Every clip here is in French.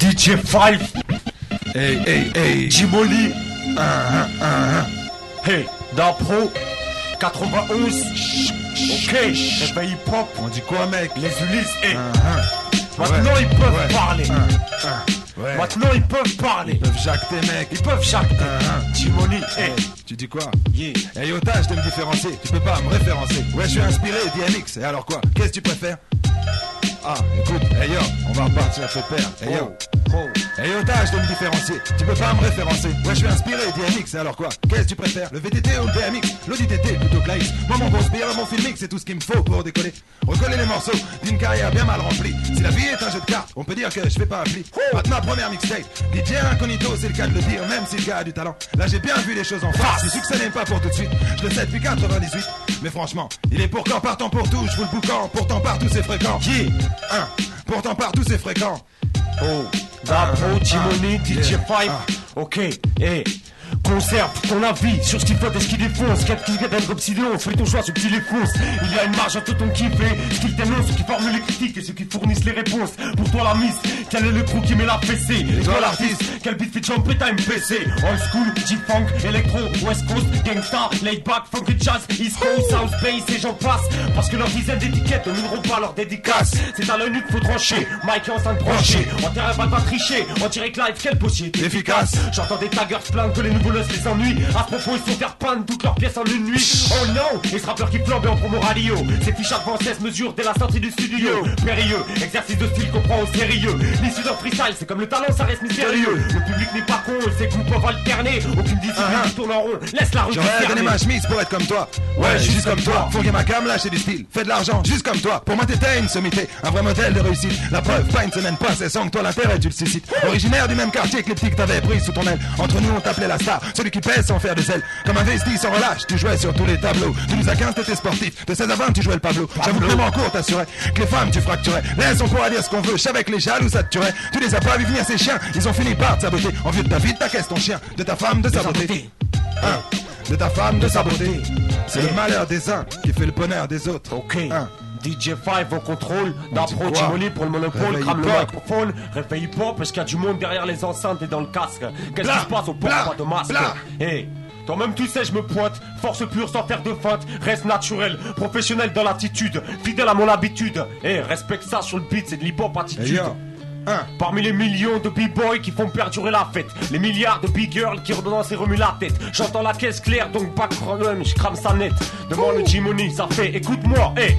DJ Five, Hey, hey, hey. Jimoli, hey, Dapro, 91, ok, réveil hip hop, On dit quoi, mec? Les Ulysses, hey, maintenant Ouais, ils peuvent ouais. parler. Ouais. maintenant ils peuvent parler, Ils peuvent jacter, mec. ils peuvent jacter. Jimoli, hey, Tu dis quoi? Yeah, Hey Yota, je t'aime différencier, tu peux pas me référencer. Ouais, je suis inspiré d'IMX, et alors quoi? Qu'est-ce que tu préfères? Ah, écoute, hey yo, on va repartir à te père. Hey yo. Hey Yota, je dois me différencier, tu peux pas me référencer. Ouais, je suis inspiré d'IMX, et alors quoi? Qu'est-ce que tu préfères? Le VTT ou le BMX L'ODTT plutôt que la X. Moi, mon gros spire, mon filmix, c'est tout ce qu'il me faut pour décoller. Recoller les morceaux d'une carrière bien mal remplie. Si la vie est un jeu de cartes, on peut dire que je fais pas un pli. Hâte ma première mixtape. DJ incognito, c'est le cas de le dire, même si le gars a du talent. Là, j'ai bien vu les choses en face. Le succès n'est pas pour tout de suite. Je le sais depuis 98. Mais franchement, il est pour quand partant pour tout, je vous le boucan. Pourtant partout c'est fréquent. Qui Un. Pourtant partout c'est fréquent. oh, Dapro, Ah, Jimoli, ah, DJ yeah, Five, ah. ok, hey. Conserve ton avis sur ce qu'il flotte et ce qu'il défonce. Quel qu'il gagne comme Sidéon, fais ton choix, ce tu les. Il y a une marge entre ton kiff et ce qu'ils t'énoncent, ceux qui formulent les critiques et ceux qui fournissent les réponses. Pour toi, la miss, quel est le crew qui met la fessée? Et toi, l'artiste, quel beat fait jumper ta MPC Old school, G-Funk, Electro, West Coast, Gangsta, Laid Back, Funky Jazz, East Coast, South Bass et j'en passe. Parce que leur dizaine d'étiquettes ne mèneront pas leur dédicace. C'est à l'œil nu qu'il faut trancher. Mike est enceinte branchée. En terrain, va pas tricher. En direct live, quelle possibilité Efficace. J'entends des taggers se plaindre que les nouveaux les ennuient. À ce propos, ils sont faire peindre toutes leurs pièces en une nuit. Oh non, les rappeurs qui flambent en promo radio. Ces fiches avant 16 mesures dès la sortie du studio. Périlleux, exercice de style qu'on prend au sérieux. L'issue d'un freestyle, c'est comme le talent, ça reste mystérieux. Le public n'est pas con, et ses coups peuvent alterner. Aucune discipline Ah, ah. qui tourne en rond. Laisse la rue J'aurais donné ma chemise pour être comme toi. Ouais, juste comme toi. Fourguer ma cam, lâcher du style. Fais de l'argent, juste comme toi. Pour moi, t'étais une sommité. Un vrai modèle de réussite. La preuve, pas une semaine passée sans que toi l'intérêt, tu le suscites. Originaire du même quartier que les petits que t'avais pris sous ton aile. Entre nous, on t'appelait la star. Celui qui pèse sans faire de zèle. Comme un vesti sans relâche, tu jouais sur tous les tableaux. Tu nous as 15, t'étais sportif. De 16 à 20, tu jouais le Pablo. J'avoue même en cours, t'assurais que les femmes, tu fracturais. Laisse, on pourra dire ce qu'on veut. Je savais que les jaloux, ça te tuerait. Tu les as pas vu venir, ces chiens. Ils ont fini par te saboter. En vue de ta vie, de ta caisse, ton chien. De ta femme, de sa beauté. Un. De ta femme, de sa beauté. C'est le malheur des uns qui fait le bonheur des autres. Ok. Un. DJ 5 au contrôle, d'Apro Timoli pour le monopole, crame le microphone, réveil hip-hop, parce qu'il y a du monde derrière les enceintes et dans le casque. Qu'est-ce qui se passe au port pas de masque. Hey toi-même tu sais je me pointe, force pure sans faire de feinte, reste naturel, professionnel dans l'attitude, fidèle à mon habitude. Hey, respecte ça sur le beat, c'est de l'hip-hop Et attitude. Parmi les millions de b-boys qui font perdurer la fête, les milliards de b-girls qui redonnent et remuent la tête. J'entends la caisse claire, donc pas de problème, je crame sa net. Demande le Jimony, ça fait écoute-moi, hey.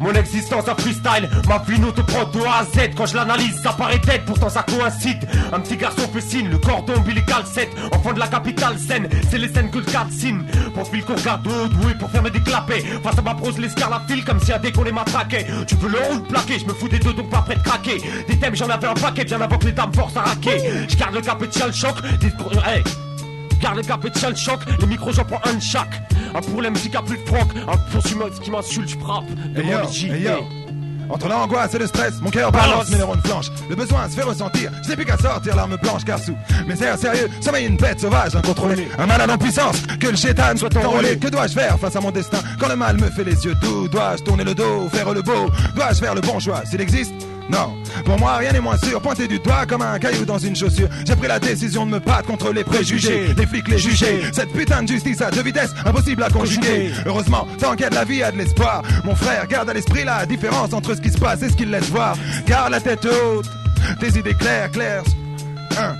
Mon existence en freestyle, ma vie nous te prend de A à Z. Quand je l'analyse, ça paraît tête, pourtant ça coïncide. Un petit garçon signe, le cordon ombilical 7 Enfant de la capitale scène, c'est les scènes que le cadre signe Profil qu'on doué pour fermer des clapets Face à ma prose, l'escar la file comme si un décollé m'attraquait Tu veux le roule plaqué, je me fous des deux donc pas prêt de craquer. Des thèmes j'en avais un paquet bien avant que les dames forcent à raquer. Je garde le cap et tiens le choc, des... hey. Garde le cap et tiens le choc, les micros j'en prends un de chaque. Un problème si qu'a plus de froc, un poursuivant qui m'insulte, je frappe. Hey yo, Demande J. hey yo. Entre l'angoisse et le stress, mon cœur balance, Balance. mes neurones flanchent. Le besoin se fait ressentir, je n'ai plus qu'à sortir l'arme blanche car sous mes airs sérieux sommeille une bête sauvage incontrôlée. Un malade en puissance, que le chétan soit enrôlé. Que dois-je faire face à mon destin? Quand le mal me fait les yeux doux Dois-je tourner le dos, faire le beau? Dois-je faire le bon choix? S'il existe non, pour moi rien n'est moins sûr, pointé du doigt comme un caillou dans une chaussure. J'ai pris la décision de me battre contre les préjugés, les flics, les jugés. Cette putain de justice à deux vitesses, impossible à conjuguer. Heureusement, tant qu'il y a de la vie, il y a de l'espoir. Mon frère, garde à l'esprit la différence entre ce qui se passe et ce qu'il laisse voir. Garde la tête haute, tes idées claires, claires. Un,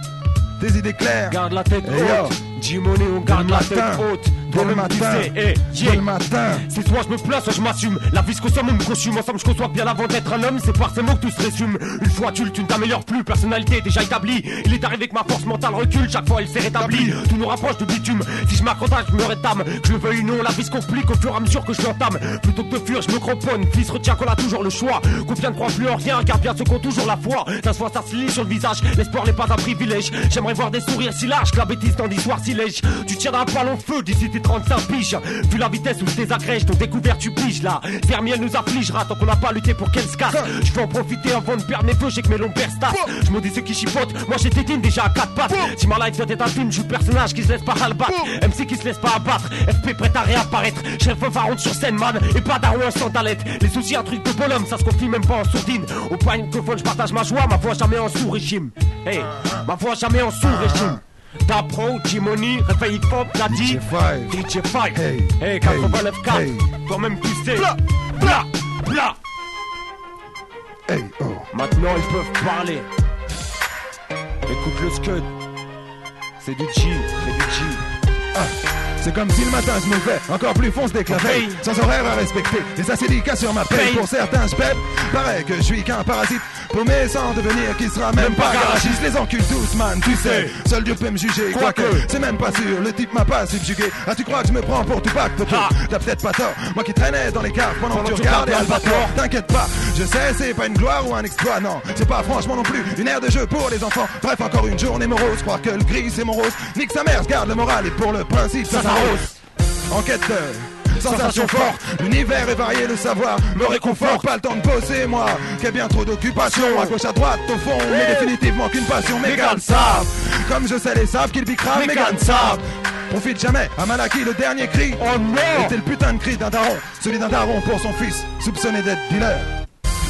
tes idées claires. Garde la tête Hey, yo. haute. Jimony, on garde la tête haute. Dès le matin. Dès le matin. C'est soit je me place, soit je m'assume. La vie se consomme, on me consume. Ensemble, je conçois bien avant d'être un homme. C'est par ces mots que tout se résume. Une fois adulte, tu ne t'améliores plus. Personnalité déjà établie. Il est arrivé que ma force mentale recule. Chaque fois, elle s'est rétablie. Tout nous rapproche de bitume. Si je m'accroche, je me rétame. Que je le veuille ou non, la vie se complique au fur et à mesure que je l'entame. Plutôt que de fuir, je me cramponne. Fils, retiens qu'on a toujours le choix. Combien ne croient plus en rien, garde bien ceux qui ont toujours la foi. Ça se voit, ça se lit sur le visage. L'espoir n'est pas un privilège. J'aimerais voir des sourires si larges que la bêtise dans des soirs si lèges. Tu tiendras pas long feu d'ici tes tes 35 piges. Vu la vitesse où je désagrège, ton découvert tu piges là. Fermiel nous affligera tant qu'on n'a pas lutté pour qu'elle se casse. Je veux en profiter avant de perdre mes feux, j'ai que mes longs perstas. Je me dis ceux qui chipotent, moi j'ai tétine déjà à 4 pattes. Si ma life doit être un film, je le personnage qui se laisse pas battre. MC qui se laisse pas abattre, FP prêt à réapparaître. Chef faronde sur scène, man, et pas d'arrouin sans talette. Les soucis, un truc de bonhomme, ça se confie même pas en sourdine. Au point microphone, je partage ma joie, ma voix jamais en sous-régime. Hey, ma voix jamais en sous-régime. Tapro, Jimony, réveil hip-hop, Nadi, DJ Five. Hey, Hey, 89 4 hey. toi-même tu sais. Bla, bla, bla. Hey, oh. Maintenant ils peuvent parler. Écoute le scud. C'est du G, c'est du G. Ah, C'est comme si le matin je me levais encore plus fonce dès que la veille, sans horaire à respecter. Et ça c'est qu'à sur ma paye. Pour certains je pareil que je suis qu'un parasite. Paumé sans devenir qui sera même, pas garagiste. Les encules tous man, tu sais. Seul Dieu peut me juger. Quoique. C'est même pas sûr. Le type m'a pas subjugué. Ah tu crois que je me prends pour Tupac, poteau Ha. T'as peut-être pas tort. Moi qui traînais dans les caves pendant, que tu regardais Albator. T'inquiète pas, je sais c'est pas une gloire ou un exploit. Non, c'est pas franchement non plus une aire de jeu pour les enfants. Bref encore une journée morose. Croire que le gris c'est mon rose. Nique sa mère, garde le moral et pour le principe ça s'arrose. s'arrose. Sensation forte, l'univers est varié, le savoir me réconforte. Pas le temps de bosser, moi, qui a bien trop d'occupation. À gauche, à droite, au fond, mais définitivement qu'une passion. Mégane savent, comme je sais les savent qu'ils bicravent, Mégane Mégane savent. Profite jamais, à Malaki, le dernier cri. Oh non Était le putain de cri d'un daron, celui d'un daron pour son fils, soupçonné d'être dealer.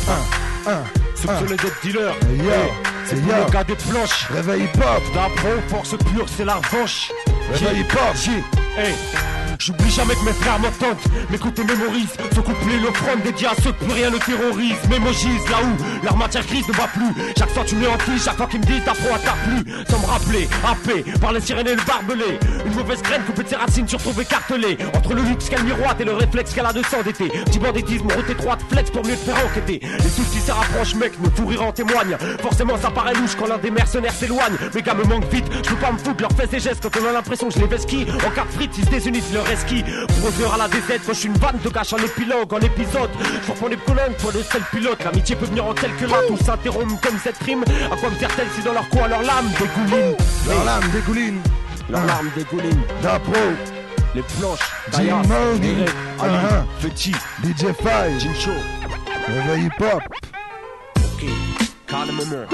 Un, un, Soupçonné d'être dealer. Yo, c'est pour le gars des planches. Réveil hip-hop, D'apro, force pure, c'est la revanche. Réveil hip-hop. Hey. J'oublie jamais que mes frères m'entendent, m'écoutent et mémorisent. Ce couplet l'offrande dédié à ceux que plus rien ne terrorise. Mémogise là où leur matière grise ne va plus. Chaque fois tu me hantis, chaque fois qu'ils me disent ta à ta plus Sans me rappeler, happé par les sirènes et le barbelé. Une mauvaise graine coupée de ses racines, je retrouve écartelée. Entre le luxe qu'elle miroite et le réflexe qu'elle a de s'endetter. Petit bandétisme, route étroite, flex pour mieux te faire enquêter. Les soucis se rapprochent mec, nos fous en témoignent Forcément ça paraît louche quand l'un des mercenaires s'éloigne. Mes gars me manquent vite, je peux pas me foutre leurs fesses et gestes Quand on a l'impression que je les ski En carte frites, ils se désunissent leur Brother à la DZ, quand je suis une vanne de cache en épilogue, en épisode Je reprends les colonnes, toi le seul pilote L'amitié peut venir en quelques là, tout s'interrompt comme cette rime À quoi me sert-elle si dans leur coin leur lame dégouline leur lame dégouline. Leur lame dégouline D'apro, Les planches, Money. Derek, Ali, Uh-huh. Petit, DJ Five, Jim Show réveil hip-hop. Ok, calmement.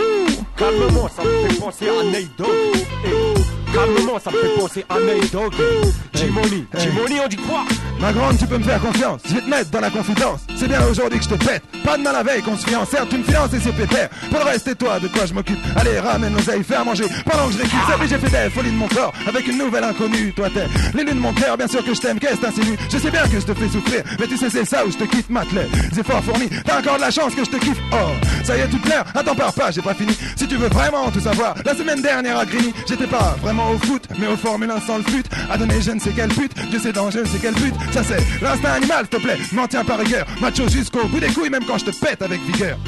Calmement, ça me fait penser à Nate Dogg. Eh, Calmement, ça me fait penser à Nate Dogg. Hey. Jimony, on dit quoi Ma grande, tu peux me faire confiance, je vais te mettre dans la confidence. C'est bien aujourd'hui que je te pète, pas de mal la veille qu'on se fiance. Certes, tu me finances et c'est pépère. Pour le reste, et toi, de quoi je m'occupe Allez, ramène l'oseille, fais à manger pendant que je récupère. Ça, j'ai fait des folies de mon corps avec une nouvelle inconnue. Toi, t'es l'élu de mon cœur, bien sûr que je t'aime, qu'est-ce que t'insinues? Je sais bien que je te fais souffrir, mais tu sais, c'est ça où je te quitte, matelet. Les efforts fournis, t'as encore de la chance que je te kiffe. Oh, ça y est, tu te plaire Attends, pars pas, j'ai pas fini. Si tu veux vraiment tout savoir, la semaine dernière à Grigny, j'étais pas vraiment au foot, mais au Formule 1 sans le fut. À donner je ne sais quel but, Dieu je ne sais quel but? Ça c'est l'instinct animal, s'il te plaît, m'en tiens par rigueur. Macho jusqu'au bout des couilles, même quand je te pète avec vigueur.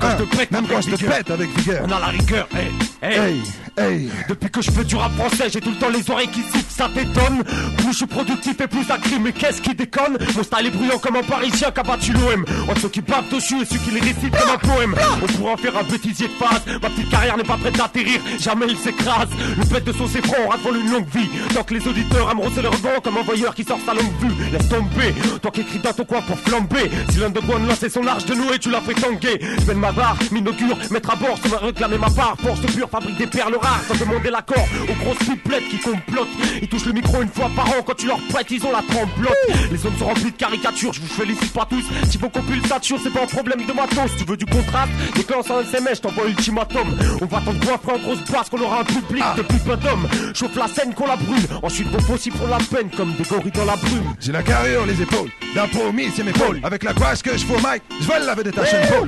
Quand Hein, je te pète, même quand je te pète avec vigueur. On a la rigueur, hey, hey. Hey, hey. Depuis que je fais du rap français, j'ai tout le temps les oreilles qui sifflent, ça t'étonne. Plus je suis productif et plus ça crie, mais qu'est-ce qui déconne? Mon style est bruyant comme un parisien qui a battu l'OM. Entre ceux qui bavent dessus et ceux qui les récitent comme un poème. On pourrait en faire un bêtisier de phase. Ma petite carrière n'est pas prête d'atterrir, jamais il s'écrase. Le fait de saucer franc rate une longue vie. Tant que les auditeurs aiment rosser le rebond comme un voyeur qui sort sa longue vue. Laisse tomber, toi qui écris dans ton coin pour flamber. Si l'un de quoi lancer son large de nous et tu l'as fait tanguer. Je barre, m'inaugure, mettre à bord, ça va réclamer ma part. Force pure, fabrique des perles rares, sans demander l'accord. Aux grosses pipelettes qui complotent. Ils touchent le micro une fois par an, quand tu leur prêtes, ils ont la tremblote. Les zones sont remplies de caricatures, je vous félicite pas tous. Si vos compulsations, c'est pas un problème de matos. Tu veux du contraste, déclenche un SMS, je t'envoie ultimatum. On va t'en goinfrer en grosse basse qu'on aura un public de peu d'hommes. Chauffe la scène qu'on la brûle. Ensuite, vos possibles font la peine comme des gorilles dans la brume. J'ai la carrure, les épaules, d'un promis, c'est mes pôles. Avec la gouache que je au mic, je vole la vedette à.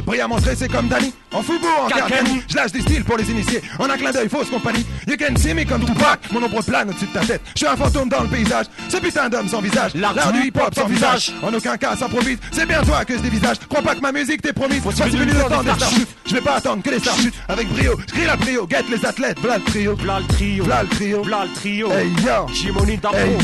Brillamment tressé comme Danny, en football, en carcani. Je lâche des styles pour les initiés, en un clin d'œil, fausse compagnie. You can see me comme Tupac, mon ombre plane au-dessus de ta tête. Je suis un fantôme dans le paysage, ce putain d'homme sans visage. L'art du hip-hop sans visage, en aucun cas s'improvise. C'est bien toi que je dévisage, crois pas que ma musique t'est promise. Voici venu venu le temps des stars. Je vais pas attendre que les stars chutent. Avec brio, je crie la prio, guette les athlètes, v'là le trio. V'là le trio. V'là le trio. V'là le trio. Hey yo,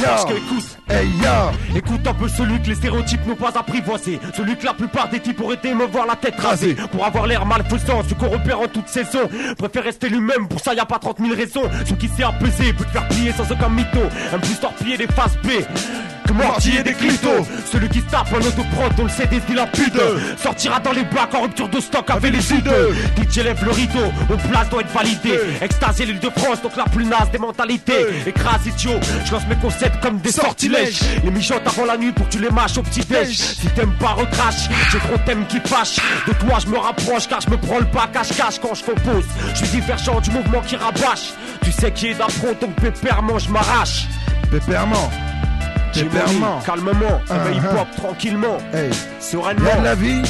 parce que écoute. hey yo. Écoute un peu celui que les stéréotypes n'ont pas apprivoisé Celui que la plupart des types auraient aimé me voir la tête rasée Pour avoir avoir l'air malfaisant, ce qu'on en toute saison. Préfère rester lui-même, pour ça y a pas 30 000 raisons. Celui qui sait apaiser peut te faire plier sans aucun mytho. Un plus torpiller des faces B que mortier des clitos. Celui qui se tape en autoprod, on le sait des lapides. Sortira dans les bacs en rupture de stock avec les sudes. DJ lève le rideau, mon place doit être validée. Extasier l'île de France, donc la plus naze des mentalités. Écrase idiot, je lance mes concepts comme des sortilèges. Les mijotes avant la nuit pour que tu les mâches au petit déj. Si t'aimes pas, recrache. J'ai trop thèmes qui fâchent. De toi, je me rapproche car je me prends le pas cache-cache quand je compose. Je suis divergent du mouvement qui rabâche. Tu sais qui est d'affront, donc pépèrement, je m'arrache. Pépèrement. Pépèrement. Calmement, Ah, un ah. hip-hop tranquillement, Hey. sereinement. Y a de la vie,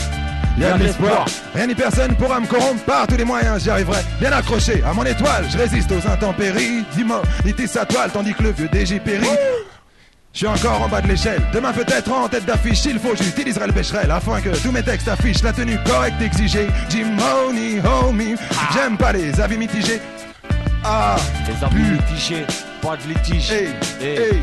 y a de l'espoir. Rien ni personne pourra me corrompre par tous les moyens, j'y arriverai. Bien accroché à mon étoile, je résiste aux intempéries. Dis-moi, était sa toile, tandis que le vieux DG périt. Je suis encore en bas de l'échelle. Demain peut-être en tête d'affiche, il faut j'utiliserai le bécherel afin que tous mes textes affichent la tenue correcte exigée. Jim Money, homie, j'aime pas les avis mitigés. Ah, Les avis mitigés, pas de litige. hey, Hey.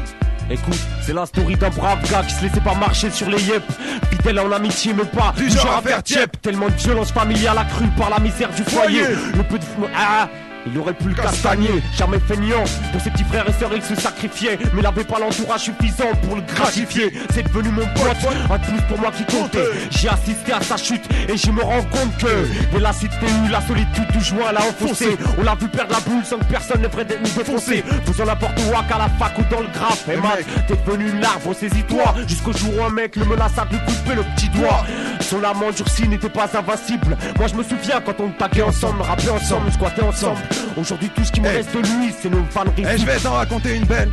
Écoute, c'est la story d'un brave gars qui se laissait pas marcher sur les yep. Fidèle en amitié, mais pas Du genre à faire. Tellement de violence familiale accrue par la misère du foyer. Foyer. Le peu de. Ah il aurait pu le Castagner. jamais feignant. Pour ses petits frères et sœurs, il se sacrifiait. Mais il avait pas l'entourage suffisant pour le gratifier. C'est devenu mon pote, un plus pour moi qui comptait. J'ai assisté à sa chute et je me rends compte que dès la cité où la solitude du joint l'a enfoncé. On l'a vu perdre la boule sans que personne ne ferait nous défoncer. Faisant n'importe où à la fac ou dans le graphe. Et mal, mec. t'es devenu une larve, saisis-toi. Jusqu'au jour où un mec le menaça de lui couper le petit doigt. Son lame endurci n'était pas invincible. Moi je me souviens quand on taguait ensemble, rappelait ensemble, squattait ensemble. Aujourd'hui tout ce qui me Hey. reste de lui, c'est nos fans Et je vais t'en raconter une belle.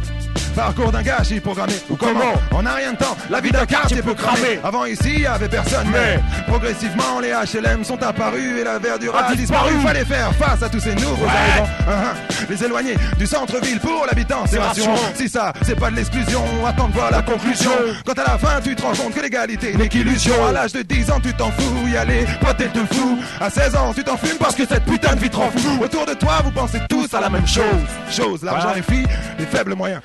Parcours d'un gars j'ai programmé. Ou comment On a rien de temps. La vie d'un quartier peut cramer. Avant ici, y avait personne. Mais progressivement, les HLM sont apparus et la verdure a, A disparu. disparu. Fallait faire face à tous ces nouveaux Ouais. arrivants. Hein. Les éloigner du centre-ville pour l'habitant, c'est rassurant. rassurant. Si ça, c'est pas de l'exclusion, attends de voir la conclusion. Quand à la fin, tu te rends compte que l'égalité n'est qu'illusion. À l'âge de 10 ans, tu t'en fous. Y aller, pas tête de fou. À 16 ans, tu t'en fumes parce que cette putain de vie te rend fou. Autour de toi, vous pensez tous à la même chose. Chose, l'argent, Ouais. les filles, les faibles moyens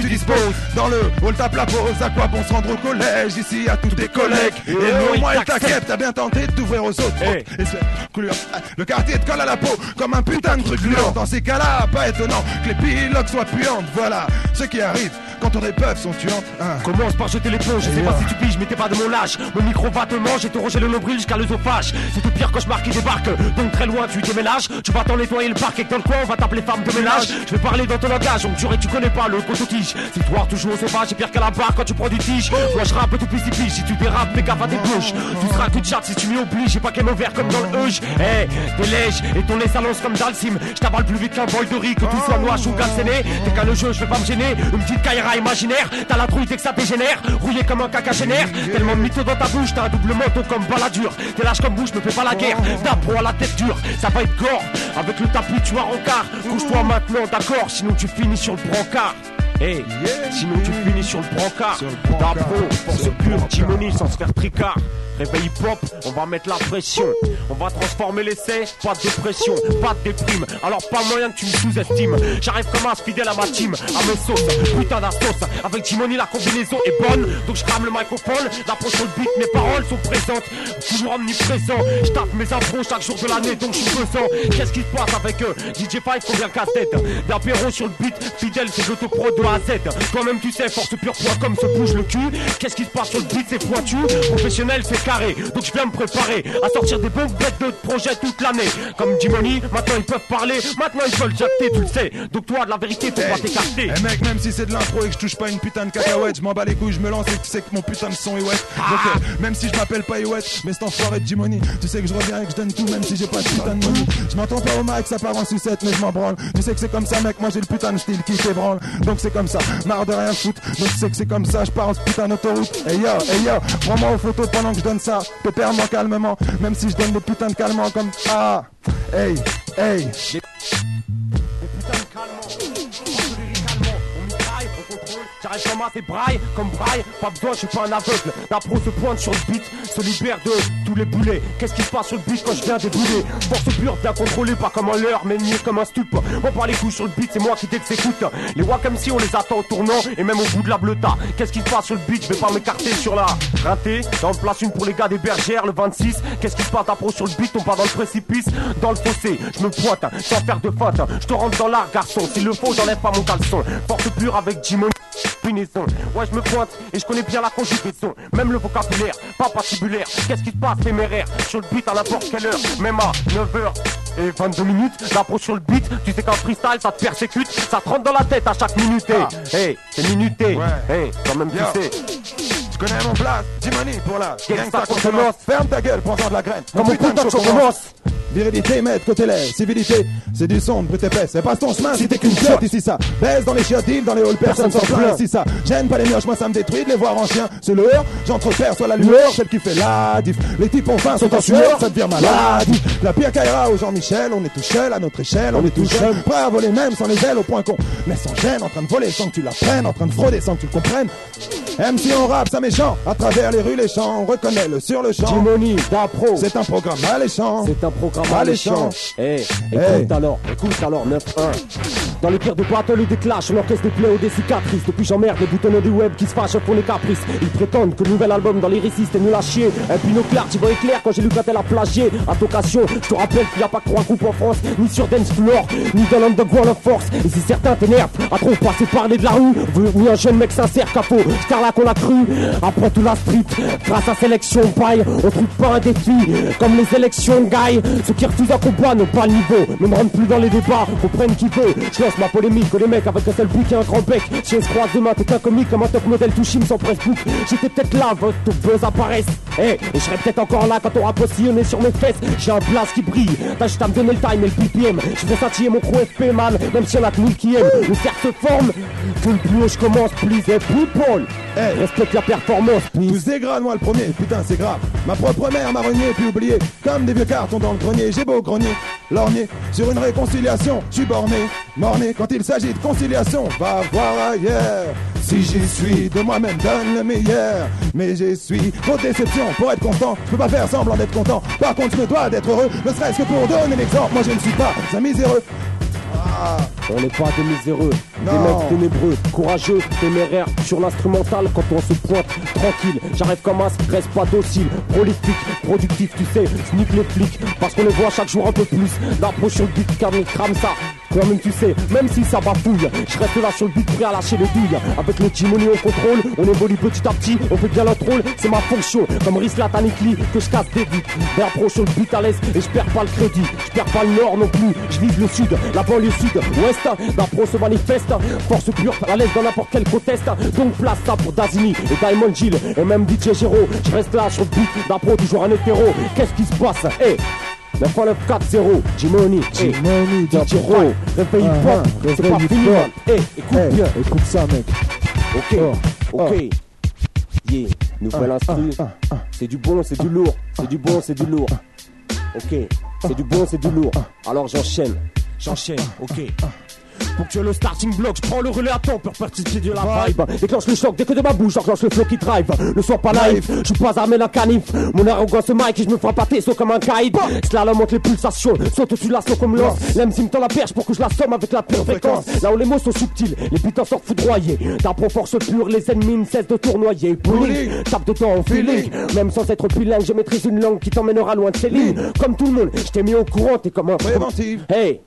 tu disposes. Dans le hall tape la pause, à quoi bon se rendre au collège? Ici à tous tes collègues. Et, Et au moi, moins ils t'acceptent, t'as bien tenté de t'ouvrir aux autres. Hey. Et c'est couleur. Le quartier te colle à la peau comme un putain de truc. Dans ces cas-là, pas étonnant que les pilotes soient puantes. Voilà ce qui arrive quand ton épreuves sont tuantes. Hein. Commence par jeter l'éponge, je sais pas si tu piges, mais t'es pas de mon âge. Mon micro va te manger, te ronger le nombril jusqu'à l'œsophage. C'est tout pire cauchemar qui débarque, donc très loin tu déménages. Tu vas t'en nettoyer le parc et dans le coin on va t'appeler femme de ménage. Je vais parler dans ton langage, on dirait que tu connais pas le coton-tige. C'est toi toujours au sauvage et pire qu'à la barre quand tu prends du tige. Moi je rappe tout pige, si tu dérapes, fais gaffe à tes bouches. Tu seras coup de chat si tu m'y obliges, j'ai pas qu'un vert comme dans le huge. Eh, t'es lèche et ton nez s'allonge comme Dalsim. Je t'avale plus vite qu'un bol de riz, que tu sois noix ou galséné. T'es qu'un le jeu, je vais pas me gêner. Une petite imaginaire, t'as la trouille dès que ça dégénère. Rouillé comme un caca génère. Tellement de mytho dans ta bouche, t'as un double menton comme baladure. T'es lâche comme bouche, me fais pas la guerre. D'apro à la tête dure, ça va être gore. Avec le tapis, tu as rencard. Couche-toi maintenant, d'accord, sinon tu finis sur le brancard. Hey, Yeah. sinon tu finis sur le brancard. Brancard. D'apro, force pure, brancard. Timoni sans se faire tricard. Réveil hip-hop, on va mettre la pression. On va transformer l'essai, pas de dépression, pas de déprime. Alors pas moyen que tu me sous-estimes. J'arrive comme un fidèle à ma team, à mes sauces, putain d'astos. Avec Timoni, la combinaison est bonne. Donc je crame le microphone, sur le beat, mes paroles sont présentes. Toujours omniprésent. Je tape mes impros chaque jour de l'année, donc je suis pesant. Qu'est-ce qui se passe avec eux? DJ Five, combien casse-tête D'apéro sur le beat, fidèle, c'est l'autopro de A à Z. Toi-même, tu sais, force pure point comme se bouge le cul. Qu'est-ce qui se passe sur le beat, c'est pointu. Professionnel, c'est carré. Donc je viens me préparer à sortir des bombes bêtes de projets toute l'année. Comme Jimony, maintenant ils peuvent parler, maintenant ils veulent jacter, tu le sais. Donc toi, de la vérité, faut pas t'écarter. Eh mec, même si c'est de l'impro et que je touche pas une putain de cacahuète, je m'en bats les couilles, je me lance et tu sais que mon putain de son est wet. Donc euh, même si je m'appelle pas Iwet, mais cet enfoiré de Jimony, tu sais que je reviens et que je donne tout même si j'ai pas de putain de money. Je m'entends pas au mic, ça part en sucette, mais je m'en branle. Tu sais que c'est comme ça mec, moi j'ai le putain de style qui s'ébranle. Donc c'est comme ça, marre de rien foutre. Donc tu sais que c'est comme ça, je pars en putain d'autoroute. Hey yo, hey yo, prends-moi aux photos pendant que je donne ça. Pépère-moi calmement, même si je donne des putains de calmants comme ah. Hey, hey. J'arrive Braille comme braille, pas besoin, je suis pas un aveugle. La pro se pointe sur le beat, se libère de tous les boulets. Qu'est-ce qui se passe sur le beat quand je viens débouler? Force pure, bien contrôlé, pas comme un leurre, mais nié comme un stup. On parle les coups sur le beat, c'est moi qui t'exécute. Les comme si on les attend au tournant et même au bout de la bleuta. Qu'est-ce qui se passe sur le beat? Je vais pas m'écarter sur la raté. J'en place une pour les gars des bergères, le 26. Qu'est-ce qui se passe pro sur le beat? On part dans le précipice, dans le fossé. Je me pointe, sans faire de faute. Je te rentre dans l'art, garçon. S'il le faut, j'enlève pas mon caleçon. Force pure avec Jimon. Ouais, je me pointe et je connais bien la conjugaison. Même le vocabulaire, pas patibulaire. Qu'est-ce qui se passe, téméraire? Sur le beat à n'importe quelle heure, même à 9h et 22 minutes. L'approche sur le beat, tu sais qu'en freestyle ça te persécute, ça te rentre dans la tête à chaque minute. Ah. Hey, c'est minuté. Ouais. Hey, quand même, tu sais. Tu connais mon place, Jimony pour la gangsta commence. Ferme ta gueule, prends-en de la graine. Comme putain de commence. Virilité, maître, côté lait, civilité, c'est du son, brut épais, c'est pas ton chemin si t'es qu'une chiotte ici ça. Baisse dans les chiottes, dans les halls, personne s'en plaint ici ça. J'aime pas les mioches, moi ça me détruit de les voir en chien. C'est le heure, j'entreperçois la lueur, celle qui fait la diff. Les types ont faim, sont en sueur, ça devient maladie. La pire caillera au Jean-Michel, on est tout seul à notre échelle, on est tout seul. Prêt à voler même sans les ailes au point qu'on mais sans gêne, en train de voler sans que tu la prennes, en train de frauder sans que tu le comprennes. Même si on rappe, ça méchant, à travers les rues, les champs, on reconnaît le sur le champ. Timoni, d'Apro. C'est un programme alléchant. C'est un programme alléchant. Eh, écoute alors, écoute alors, 9-1. Dans les pires de battles ou des clashs, on encaisse des plaies ou des cicatrices. Depuis j'emmerde les boutonneux du web qui se fâchent pour les caprices. Ils prétendent que le nouvel album dans les récits c'était nul à chier. Un pinocchio, tu vois éclair quand j'ai lu quand elle a plagié. À t'occasion, je te rappelle qu'il n'y a pas que trois groupes en France, ni sur Dance Floor, ni dans l'Underground of Force. Et si certains t'énervent, à trop passer parler de la rue, ni un jeune mec sincère, capot, car qu'on a cru. Après tout la street, grâce à sélection paille, on trouve pas un défi. Comme les élections gaille, ceux qui refusent un combat n'ont pas le niveau. Ne me rentre plus dans les débats, comprennent qui peut. Je lance ma polémique, que les mecs avec un seul bouc et un grand bec. Si on se croise demain, t'es qu'un comique comme un top modèle touchim sans pressbook. J'étais peut-être là, votre buzz apparaisse. Eh, et je serai peut-être encore là quand t'auras postillonné sur mes fesses. J'ai un blast qui brille, t'as juste à me donner le time et le BPM. Je vais satir mon crew FP man, même si on a que mille qui aiment. Le cercle se forme, que le plus haut je commence, please. Et people, eh, respecte la performance, please. Vous dégrade moi le premier, putain c'est grave. Ma propre mère m'a renié puis oublié. Comme des vieux cartons dans le grenier, j'ai beau grenier, lorgner. Sur une réconciliation, je suis borné, morné. Quand il s'agit de conciliation, va voir ailleurs. Si j'y suis, de moi-même donne le meilleur. Mais j'y suis trop déception pour être content. Je peux pas faire semblant d'être content. Par contre, je dois d'être heureux. Ne serait-ce que pour donner l'exemple. Moi, je ne suis pas un miséreux. Ah. On n'est pas des miséreux, des mecs ténébreux, courageux, téméraires sur l'instrumental quand on se pointe tranquille. J'arrive comme un reste pas docile, prolifique, productif, tu sais, sneak les flics, parce qu'on les voit chaque jour un peu plus. D'approche sur le beat, car crame ça. Quand même tu sais, même si ça bafouille, je reste là sur le beat prêt à lâcher les douilles. Avec le timoni au contrôle, on évolue petit à petit, on fait bien notre rôle, c'est ma fonction. Comme Risla Tanikli, que je casse des vies. D'approche sur le beat à l'aise et je perds pas le crédit. Je perds pas le nord non plus, je vise le sud, la banlieue sud, ouest. Dapro se manifeste, force pure, à l'aise dans n'importe quel conteste. Donc place ça pour Dazini et Diamond Jill et même DJ Gero. Je reste là sur le beat, Dapro toujours un hétéro. Qu'est-ce qui se passe? Eh 994-0, Jimoni, Jimoni, DJ Ro, réveil pop, c'est pas fini man. Eh, écoute bien, écoute ça mec. Ok, ok. Yeah, nouvelle instru. C'est du bon, c'est du lourd. C'est du bon, c'est du lourd. Ok, c'est du bon, c'est du lourd. Alors j'enchaîne, j'enchaîne, ok. Pour que tu aies le starting block, je prends le relais à temps pour participer de la vibe. Déclenche le choc dès que de ma bouche, j'enclenche le flow qui drive. Ne sois pas naïf, je suis pas armé d'un canif. Mon arrogance Mike et je me ferai pâter saut comme un guide. Cela monte les pulsations, saute au-dessus de la comme l'os. L'MC me tend la perche pour que je la somme avec la pure fréquence. Là où les mots sont subtils, les putains sortent foudroyés. D'un force pure, les ennemis ne cessent de tournoyer. Bullying, tape de temps en feeling. Même sans être bilingue, je maîtrise une langue qui t'emmènera loin de ces lignes. Comme tout le monde, je t'ai mis au courant, t'es comme un. Préventive. Hey!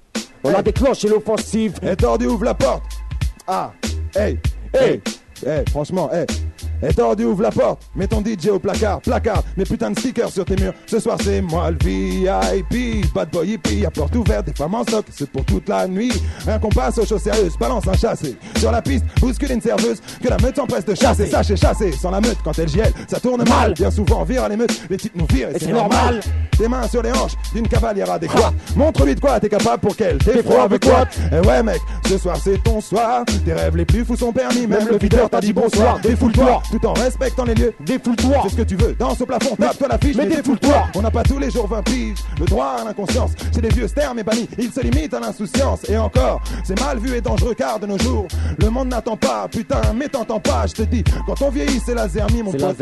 On a déclenché l'offensive. Et tordu ouvre la porte. Ah, hey, hey, hey, franchement, hey. Et tordu ouvre la porte, mets ton DJ au placard, placard, mes putains de stickers sur tes murs. Ce soir c'est moi le VIP, bad boy hippie, à porte ouverte, des femmes en stock, c'est pour toute la nuit. Un compas aux choses sérieuses, balance un chassé. Sur la piste, bouscule une serveuse, que la meute s'empresse de chasser. Sachez chasser, sans la meute quand elle gielle, ça tourne mal. Bien souvent, vire les meutes, les types nous virent et, c'est normal. Tes mains sur les hanches d'une cavalière adéquate. Montre-lui de quoi t'es capable pour qu'elle t'effroie avec quoi. Eh ouais mec, ce soir c'est ton soir. Tes rêves les plus fous sont permis, même le videur t'a dit bonsoir. Défoule-toi, tout en respectant les lieux. Défoule-toi. C'est ce que tu veux. Danse au plafond, tape-toi la fiche, mais, défoule-toi. On n'a pas tous les jours 20 piges. Le droit à l'inconscience. C'est des vieux termes et bannis. Ils se limitent à l'insouciance. Et encore, c'est mal vu et dangereux car de nos jours, le monde n'attend pas. Putain, mais t'entends pas. Je te dis, quand on vieillit, c'est la zermie, mon pote.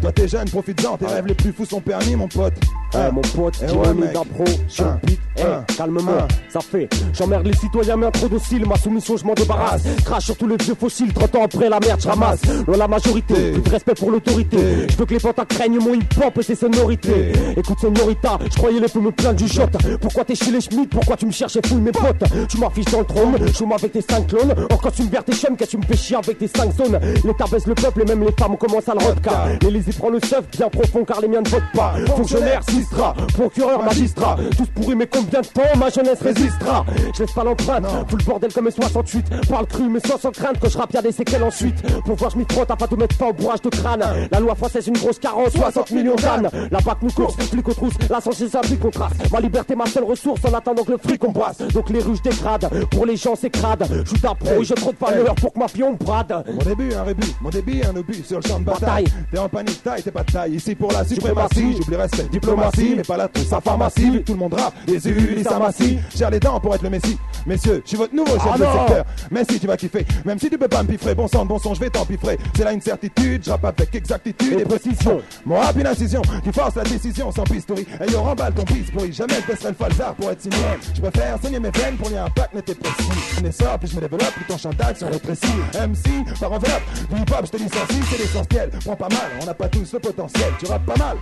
Toi, t'es jeune, profite-en. Tes rêves les plus fous sont permis, mon pote. Eh Hein. mon pote, Eh ouais, mec. d'impro sur Hein. beat. Eh, Hein. calme-moi, Hein. ça fait. J'emmerde les citoyens, mais trop docile. Ma soumission, je m'en débarrasse. Crache sur tous les vieux fossiles. 30 ans après la merde, je ramasse. La majorité, Plus de respect pour l'autorité. Je veux que les potes craignent mon hip-hop et ses sonorités. Écoute, señorita, je croyais les feux me plaindre du shot. Pourquoi t'es chez les Schmitt? Pourquoi tu me cherches et fouilles mes potes? Tu m'affiches dans le trône, je m'en avec tes 5 clones. Or, quand tu me verres tes chums, qu'est-ce que tu me fais chier avec tes 5 zones? L'État baisse le peuple et même les femmes commencent à le vodka. L'Élysée prend le seuf bien profond car les miens ne votent pas. Fonctionnaire, sistra, procureur, magistrat. Tous pourris, mais combien de temps ma jeunesse résistera? Je laisse pas l'empreinte, fous le bordel comme mes 68. Parle cru, mais sans sans crainte que je rappe, y'a des séquelles ensuite. Pour voir, je m'y frotte afin de mettre fin au bourrage de crâne. La loi française, une grosse carence, 60 millions d'ânes. La BAC nous course, flic aux trousses, la santé s'applique au trace. Ma liberté, ma seule ressource en attendant que le fric on brasse. Donc les rues, je dégrade. Pour les gens, c'est crade. Je suis pro j'ai trop de valeur pour que ma fille on me brade. Mon début, un rébut, mon débit, un obus sur le champ de bataille. T'es en panique, taille, t'es pas de taille. Ici pour la suprématie, Suprématie. j'oublie respect, diplomatie, mais pas la trousse à pharmacie. Tout le monde rappe, les Ulysse à Massy. J'ai les dents pour être le messie. Messieurs, je suis votre nouveau chef Ah de non. secteur. Mais si tu vas kiffer, même si tu peux pas me piffrer, bon sang, bon son, je vais t'empiffrer. C'est là une certitude, je rappe avec exactitude Et et précision. Mon rap, une incision, tu forces la décision sans pistouri. Et yo, remballe ton pisse pourri, jamais je baisserai le falzar pour être signé. Je préfère saigner mes veines pour y un impact net et précis. Je n'essore, puis je me développe, puis ton chantage sur rétréci. MC, par enveloppe, du hip hop, je te licencie, c'est l'essentiel. Prends pas mal, on n'a pas tous le potentiel, tu rappes pas mal.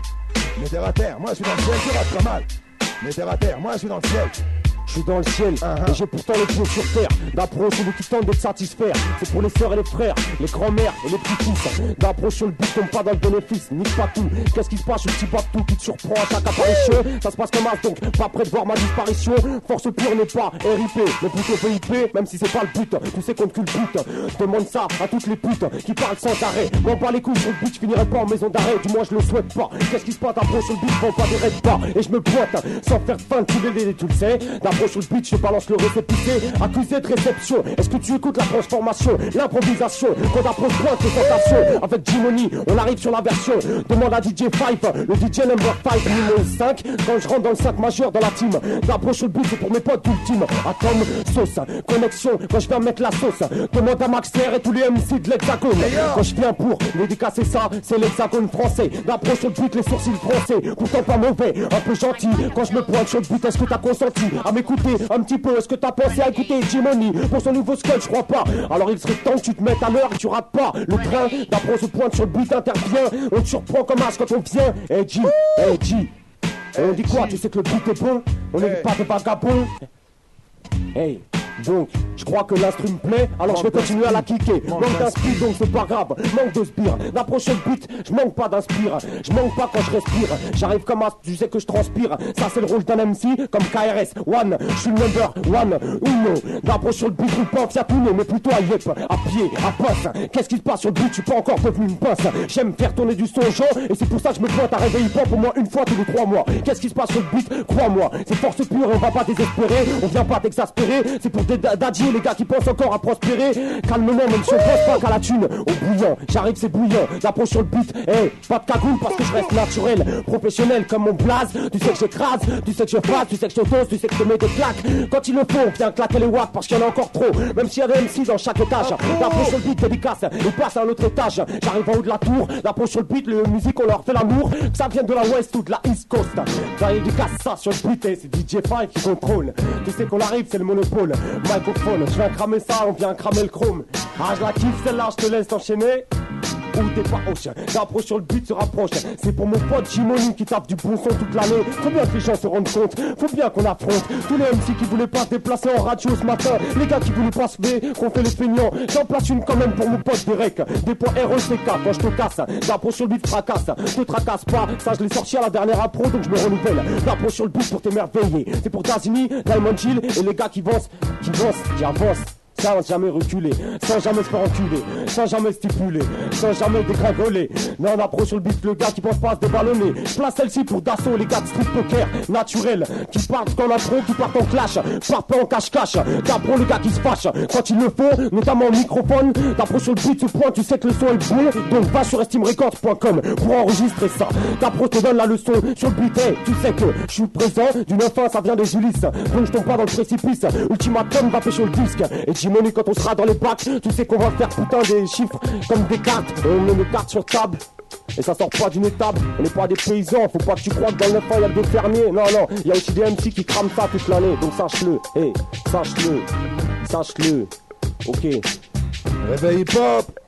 Mais terre à terre, moi je suis dans le ciel, tu rappes pas mal. Mais terre à terre, moi je suis dans le ciel. Je suis dans le ciel Uh-huh. et j'ai pourtant les pieds sur terre. D'approche celui qui tente de te satisfaire. C'est pour les sœurs et les frères, les grands-mères et les petits-fils. D'approche sur le but, tombe pas dans le bénéfice, nique pas tout. Qu'est-ce qui se passe, je suis le petit tout qui te surprend à chaque apparition? Ça se passe comme as donc, pas prêt de voir ma disparition. Force pure n'est pas RIP, mais plutôt VIP, même si c'est pas le but. Tu sais qu'on te culbute. Demande ça à toutes les putes qui parlent sans arrêt. M'en pas les couilles sur le but, je finirai pas en maison d'arrêt. Du moins, je le souhaite pas. Qu'est-ce qui se passe, d'approche sur le but, prends pas des raids pas. Et je me pointe sans faire fin de tous les délais, tu le sais. D'approche sur le but, je balance le récépissé. Accusé de réception. Est-ce que tu écoutes la transformation, l'improvisation Quand approche pointe les tentations. Avec Jimony, on arrive sur la version. Demande à DJ Five, le DJ number 5, numéro 5. Quand je rentre dans le 5 majeur dans la team. D'approche sur le but, c'est pour mes potes ultimes. Atom, sauce, connexion. Quand je viens mettre la sauce. Demande à Max et tous les MC de l'Hexagone. Quand je viens pour dédicacer ça, c'est l'Hexagone français. D'approche sur le but, les sourcils français. Pourtant pas mauvais, un peu gentil. Quand je me pointe sur le but, est-ce que t'as consenti à m'écouter un petit peu Est-ce que t'as pensé à écouter Jimony pour son nouveau skull Je crois pas. Alors il serait temps que tu te mettes à l'heure et tu rates pas. Le train d'approche se pointe sur le but intervient. On te surprend comme as quand on vient. Eh G, eh G. Et on dit quoi? Tu sais que le but est bon? On n'est Hey. pas de vagabonds Hey, donc, je crois que l'instru me plaît, alors je vais continuer à la kicker. Manque d'inspire, donc c'est pas grave. Manque de spire. La prochaine but, je manque pas d'inspire. Je manque pas quand je respire. J'arrive comme un, tu sais que je transpire. Ça, c'est le rôle d'un MC, comme KRS. One, je suis le number one. Uno. D'approche sur le but, ou pas fiatouné, mais plutôt à yep, à pied, à passe. Qu'est-ce qui se passe sur le but Je suis pas encore devenu une pince. J'aime faire tourner du son aux gens, et c'est pour ça que je me pointe à réveiller hip-hop au moins une fois tous les trois mois. Qu'est-ce qui se passe sur le but Crois-moi, c'est force pure on va pas désespérer. On vient pas t'exaspérer, c'est pour des da- daddiers, les gars qui pensent encore à prospérer. Calmement, même si on pense pas qu'à la thune. Au bouillant, j'arrive, c'est bouillant. L'approche sur le beat, hey, pas de cagoule parce que je reste naturel. Professionnel comme mon blaze. Tu sais que j'écrase, tu sais que je fasse, tu sais que je dose, tu sais que je mets des claques. Quand il le faut, on vient claquer les watts parce qu'il y en a encore trop. Même s'il y a des MC dans chaque étage. L'approche sur le beat, dédicace, il passe à un autre étage. J'arrive en haut de la tour, l'approche sur le beat, le musique, on leur fait l'amour. Que ça vienne de la West ou de la East Coast. Dans les dédicace, ça sur le beat, et c'est DJ Five qui contrôle. Tu sais qu'on arrive, c'est le monopole. Microphone, je viens cramer ça, on vient cramer le chrome. Ah, je la kiffe celle-là, je te laisse enchaîner. Ou t'es pas hoche, l'approche sur le but se rapproche. C'est pour mon pote Jimony qui tape du bon son toute l'année. Faut bien que les gens se rendent compte, faut bien qu'on affronte tous les MC qui voulaient pas se déplacer en radio ce matin. Les gars qui voulaient pas se lever, qu'on fait les feignants. J'en place une quand même pour mon pote Derek. Des points RECK quand je te casse. L'approche sur le but fracasse. Te tracasse pas, ça je l'ai sorti à la dernière appro donc je me renouvelle. L'approche sur le but pour t'émerveiller. C'est pour Dazini, Diamond Jill et les gars qui avancent, qui avancent, qui avancent. Sans jamais reculer, sans jamais se faire enculer, sans jamais stipuler, sans jamais dégringoler. Non, on approche sur le beat le gars qui pense pas à se déballonner. Place celle-ci pour d'assaut les gars de street poker naturel, qui partent en intro, qui partent en clash, partent en cache-cache. T'apprends les gars qui se fâchent quand il le faut, notamment au microphone. T'approches sur le beat ce point, tu sais que le son est bon, donc va sur estimerecords.com pour enregistrer ça. T'approches, te donne la leçon sur le hey, tu sais que je suis présent, du 9 ça vient des Ulysse. Donc je tombe pas dans le précipice, ultimatum va pêcher le disque. Et Quand on sera dans les bacs, tu sais qu'on va faire putain des chiffres comme des cartes. On met nos cartes sur table. Et ça sort pas d'une étable, on n'est pas des paysans, faut pas que tu crois que dans le 9 il y a des fermiers. Non, non, il y a aussi des MC qui crament ça toute l'année, donc sache-le, hey, sache-le, sache-le, ok. Réveil hip-hop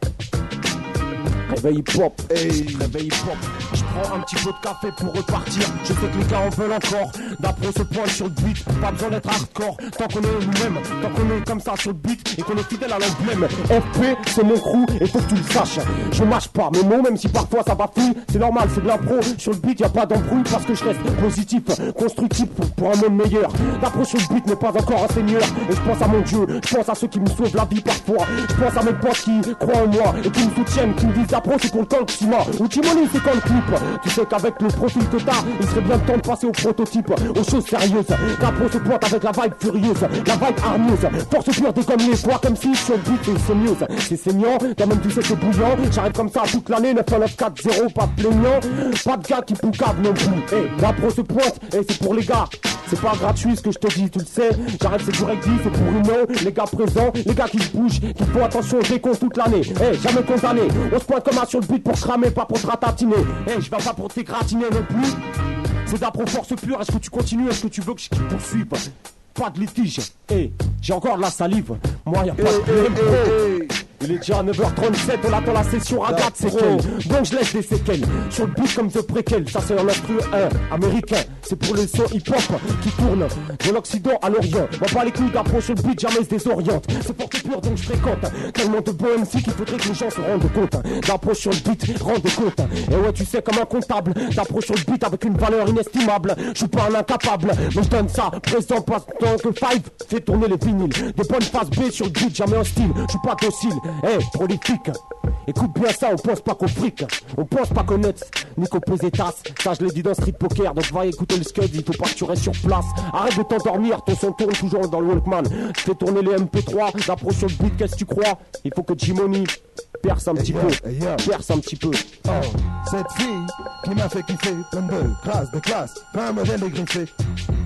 Réveil hip-hop, Hey. réveil hip-hop. Un petit peu de café pour repartir. Je sais que les gars en veulent encore. D'après ce point sur le beat, pas besoin d'être hardcore. Tant qu'on est nous-mêmes, tant qu'on est comme ça sur le beat et qu'on est fidèle à l'emblème. FP, c'est mon crew et faut que tu le saches. Je mâche pas mes mots, même si parfois ça va fouille. C'est normal, c'est de l'impro. Sur le beat, y a pas d'embrouille parce que je reste positif, constructif pour, un monde meilleur. D'après sur le beat n'est pas encore un seigneur. Et je pense à mon Dieu, je pense à ceux qui me sauvent la vie parfois. Je pense à mes potes qui croient en moi et qui me soutiennent, qui me disent d'apro c'est pour le camp de ciment. Ou Timoni c'est quand le clip. Tu sais qu'avec le profil que t'as, il serait bien temps de passer au prototype, aux choses sérieuses. D'apro se pointe avec la vibe furieuse, la vibe hargneuse. Force pure dégomme les fois comme si le beat c'est saigneuse. C'est saignant, quand même tu sais c'est bouillant. J'arrive comme ça toute l'année, 9 9 4 0 pas de plaignant. Pas de gars qui poucavent non plus. Et l'apro se pointe, et c'est pour les gars. C'est pas gratuit ce que je te dis, tu le sais. J'arrête, c'est du rugby, c'est pour une. Les gars présents, les gars qui se bougent, qui font attention aux décons toute l'année. Eh, jamais condamné. On se pointe comme un sur le but pour cramer, pas pour te ratatiner. Je vais pas pour t'égratiner non plus. C'est d'apro force pure. Est-ce que tu continues Est-ce que tu veux que je te poursuive? Pas de litige. Eh, j'ai encore de la salive. Moi, y a pas de problème, bro. Il est déjà 9h37, on attend la session à 4 séquelles. Donc je laisse des séquelles. Sur le beat comme The Préquel, ça c'est un instru 1 américain. C'est pour les sons hip-hop qui tournent de l'Occident à l'Orient. On pas les couilles d'approche sur le beat, jamais se désoriente. C'est porte pure donc je fréquente. Tellement de bons MC qu'il faudrait que les gens se rendent compte. D'approche sur le beat, rendent compte. Et ouais, tu sais, comme un comptable, d'approche sur le beat avec une valeur inestimable. Je suis pas un incapable, mais je donne ça. Présent, pas tant que Five fait tourner les vinyles. Des bonnes phases B sur le beat, jamais hostile. Je suis pas docile. Eh, prolifique. Écoute bien ça, on pense pas qu'au fric. On pense pas qu'au nuts, ni qu'au pesetas. Ça, je l'ai dit dans Street Poker. Donc va écouter le scud, il faut pas que tu restes sur place. Arrête de t'endormir, ton son tourne toujours dans le Walkman. Fais tourner les MP3, l'approche sur le beat, qu'est-ce que tu crois? Il faut que Jimony perce un petit peu. hey. Perce un petit peu. Oh, cette fille qui m'a fait kiffer, plein de grâce, de classe, pas un modèle dégriffé.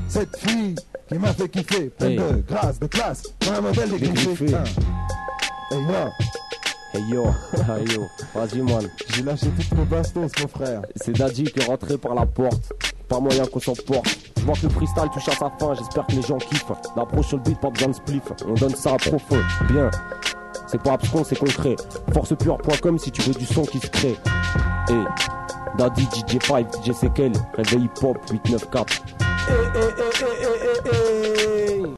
Cette fille qui m'a fait kiffer, plein Hey. de grâce, de classe, pas un modèle dégriffé. Hey yo, Hey yo, hey yo, vas-y man. j'ai lâché toutes mes bastos, mon frère. C'est Daddy qui est rentré par la porte. Pas moyen qu'on s'en porte. Je vois que le freestyle touche à sa fin, j'espère que les gens kiffent. L'approche sur le beat, pas besoin de spliff. On donne ça à profond. Bien. C'est pas abscon, c'est concret. Forcepure.com si tu veux du son qui se crée. Et Daddy, DJ5, DJ Sekel, réveil hip hop 894. Eh, eh,